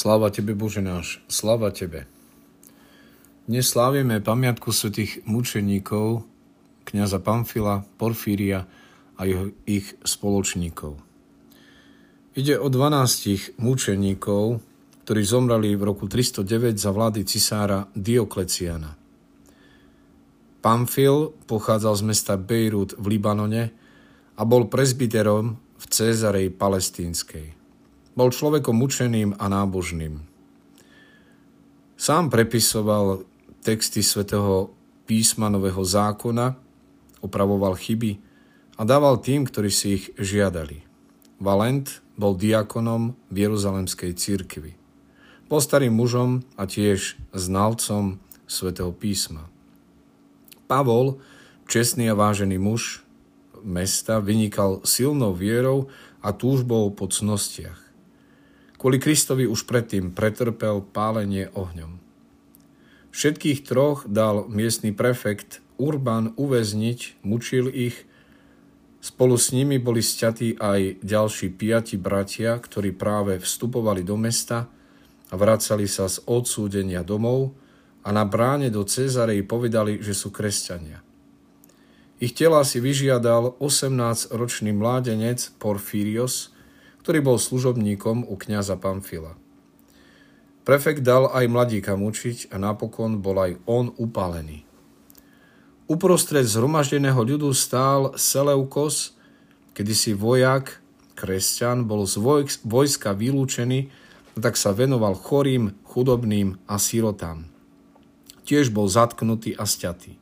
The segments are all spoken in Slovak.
Sláva Tebe, Bože náš, sláva Tebe. Dnes slávime pamiatku svetých mučeníkov, kniaza Pamfila, Porfíria a jeho, ich spoločníkov. Ide o 12 mučeníkov, ktorí zomrali v roku 309 za vlády cisára Diokleciana. Pamfil pochádzal z mesta Bejrút v Libanone a bol prezbiterom v Cézarej palestínskej. Bol človekom mučeným a nábožným. Sám prepisoval texty svätého písma Nového zákona, opravoval chyby a dával tým, ktorí si ich žiadali. Valent bol diakonom v Jeruzalemskej církvi. Bol starým mužom a tiež znalcom svätého písma. Pavol, čestný a vážený muž mesta, vynikal silnou vierou a túžbou po cnostiach. Kvôli Kristovi už predtým pretrpel pálenie ohňom. Všetkých troch dal miestny prefekt Urban uväzniť, mučil ich, spolu s nimi boli sťatí aj ďalší piati bratia, ktorí práve vstupovali do mesta a vracali sa z odsúdenia domov a na bráne do Cezarej povedali, že sú kresťania. Ich tela si vyžiadal 18-ročný mládenec Porfírios, ktorý bol služobníkom u kňaza Pamfila. Prefekt dal aj mladíka mučiť a napokon bol aj on upálený. Uprostred zhromaždeného ľudu stál Seleukos, kedysi vojak, kresťan, bol z vojska vylúčený, tak sa venoval chorým, chudobným a sirotám. Tiež bol zatknutý a sťatý.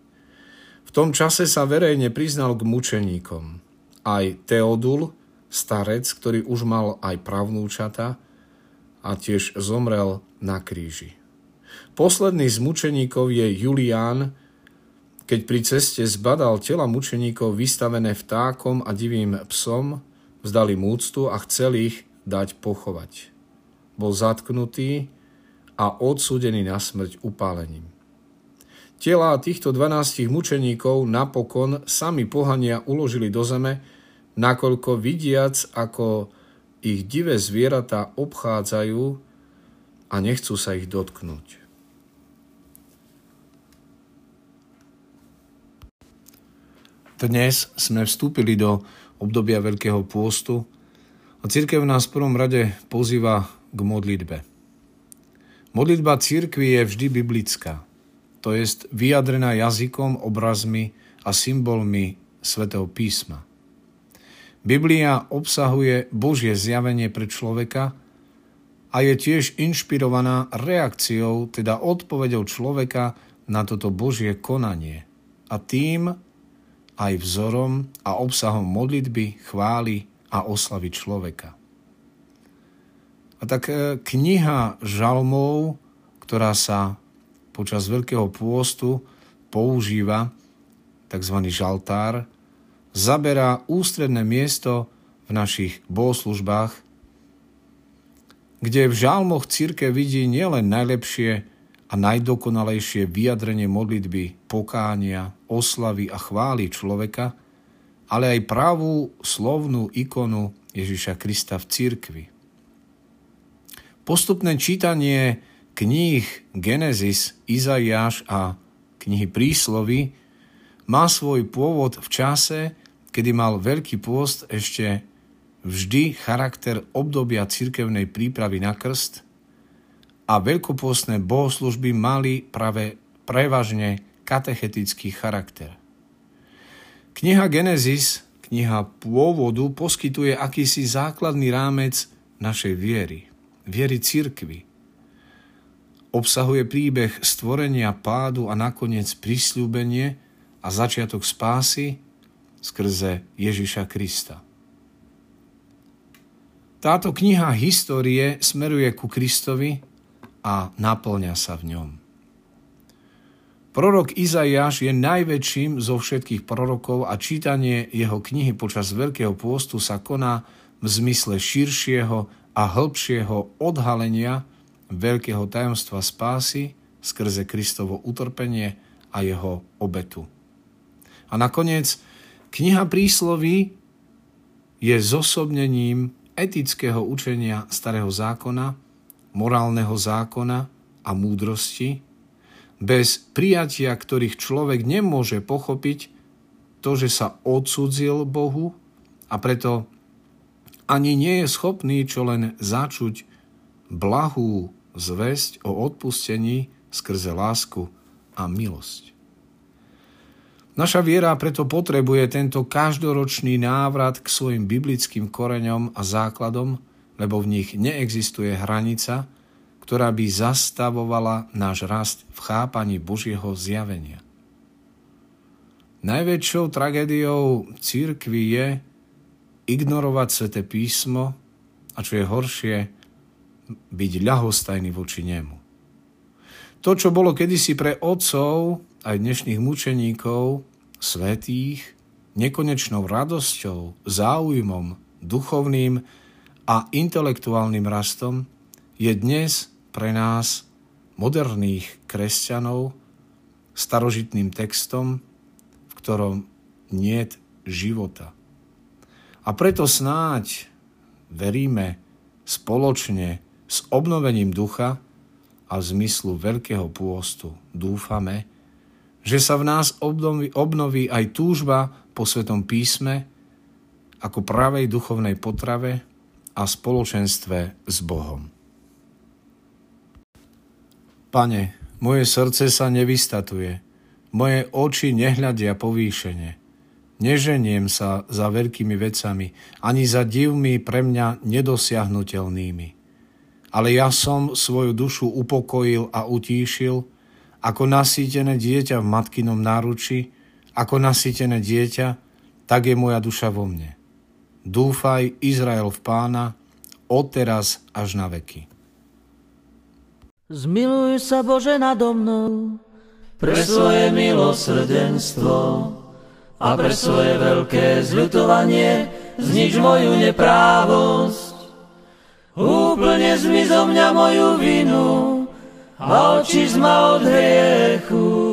V tom čase sa verejne priznal k mučeníkom. Aj Teodul, starec, ktorý už mal aj pravnúčata a tiež zomrel na kríži. Posledný z mučeníkov je Julián, keď pri ceste zbadal tela mučeníkov vystavené vtákom a divým psom, vzdali múctu a chcel ich dať pochovať. Bol zatknutý a odsúdený na smrť upálením. Tela týchto 12 mučeníkov napokon sami pohania uložili do zeme, nakoľko vidiac, ako ich divé zvieratá obchádzajú a nechcú sa ich dotknúť. Dnes sme vstúpili do obdobia Veľkého pôstu a církev nás v prvom rade pozýva k modlitbe. Modlitba církvy je vždy biblická, to jest vyjadrená jazykom, obrazmi a symbolmi svätého písma. Biblia obsahuje Božie zjavenie pre človeka a je tiež inšpirovaná reakciou, teda odpovedou človeka na toto Božie konanie a tým aj vzorom a obsahom modlitby, chvály a oslavy človeka. A tak e, kniha žalmov, ktorá sa počas Veľkého pôstu používa, tzv. žaltár, zaberá ústredné miesto v našich bohoslužbách, kde v žalmoch círke vidí nielen najlepšie a najdokonalejšie vyjadrenie modlitby, pokánia, oslavy a chvály človeka, ale aj pravú slovnú ikonu Ježiša Krista v církvi. Postupné čítanie kníh Genesis, Izaiáš a knihy Príslovy má svoj pôvod v čase, kedy mal Veľký pôst ešte vždy charakter obdobia cirkevnej prípravy na krst a veľkopôstne bohoslužby mali práve prevažne katechetický charakter. Kniha Genesis, kniha pôvodu, poskytuje akýsi základný rámec našej viery, viery cirkvy. Obsahuje príbeh stvorenia, pádu a nakoniec prisľúbenie a začiatok spásy, skrze Ježiša Krista. Táto kniha histórie smeruje ku Kristovi a naplňa sa v ňom. Prorok Izaiáš je najväčším zo všetkých prorokov a čítanie jeho knihy počas Veľkého pôstu sa koná v zmysle širšieho a hĺbšieho odhalenia veľkého tajomstva spásy skrze Kristovo utrpenie a jeho obetu. A nakoniec Kniha prísloví je zosobnením etického učenia Starého zákona morálneho zákona a múdrosti, bez prijatia ktorých človek nemôže pochopiť to, že sa odsudzil Bohu a preto ani nie je schopný čo len začuť blahú zväzť o odpustení skrze lásku a milosť. Naša viera preto potrebuje tento každoročný návrat k svojim biblickým koreňom a základom, lebo v nich neexistuje hranica, ktorá by zastavovala náš rast v chápaní Božieho zjavenia. Najväčšou tragédiou církvy je ignorovať sveté písmo a čo je horšie, byť ľahostajný voči nemu. To, čo bolo kedysi pre otcov, aj dnešných mučeníkov, svetých, nekonečnou radosťou, záujmom, duchovným a intelektuálnym rastom, je dnes pre nás, moderných kresťanov, starožitným textom, v ktorom nie života. A preto snáď veríme spoločne s obnovením ducha a v zmyslu Veľkého pôstu dúfame, že sa v nás obnoví, obnoví aj túžba po Svetom písme ako pravej duchovnej potrave a spoločenstve s Bohom. Pane, moje srdce sa nevystatuje, moje oči nehľadia povýšene. Neženiem sa za veľkými vecami, ani za divmi pre mňa nedosiahnutelnými. Ale ja som svoju dušu upokojil a utíšil, ako nasýtené dieťa v matkinom náruči, ako nasýtené dieťa, tak je moja duša vo mne. Dúfaj, Izrael v pána, odteraz až na veky. Zmiluj sa Bože nado mnou, pre svoje milosrdenstvo a pre svoje veľké zľutovanie znič moju neprávosť. Úplne zmi zo mňa moju vinu a oči ma od hriechu.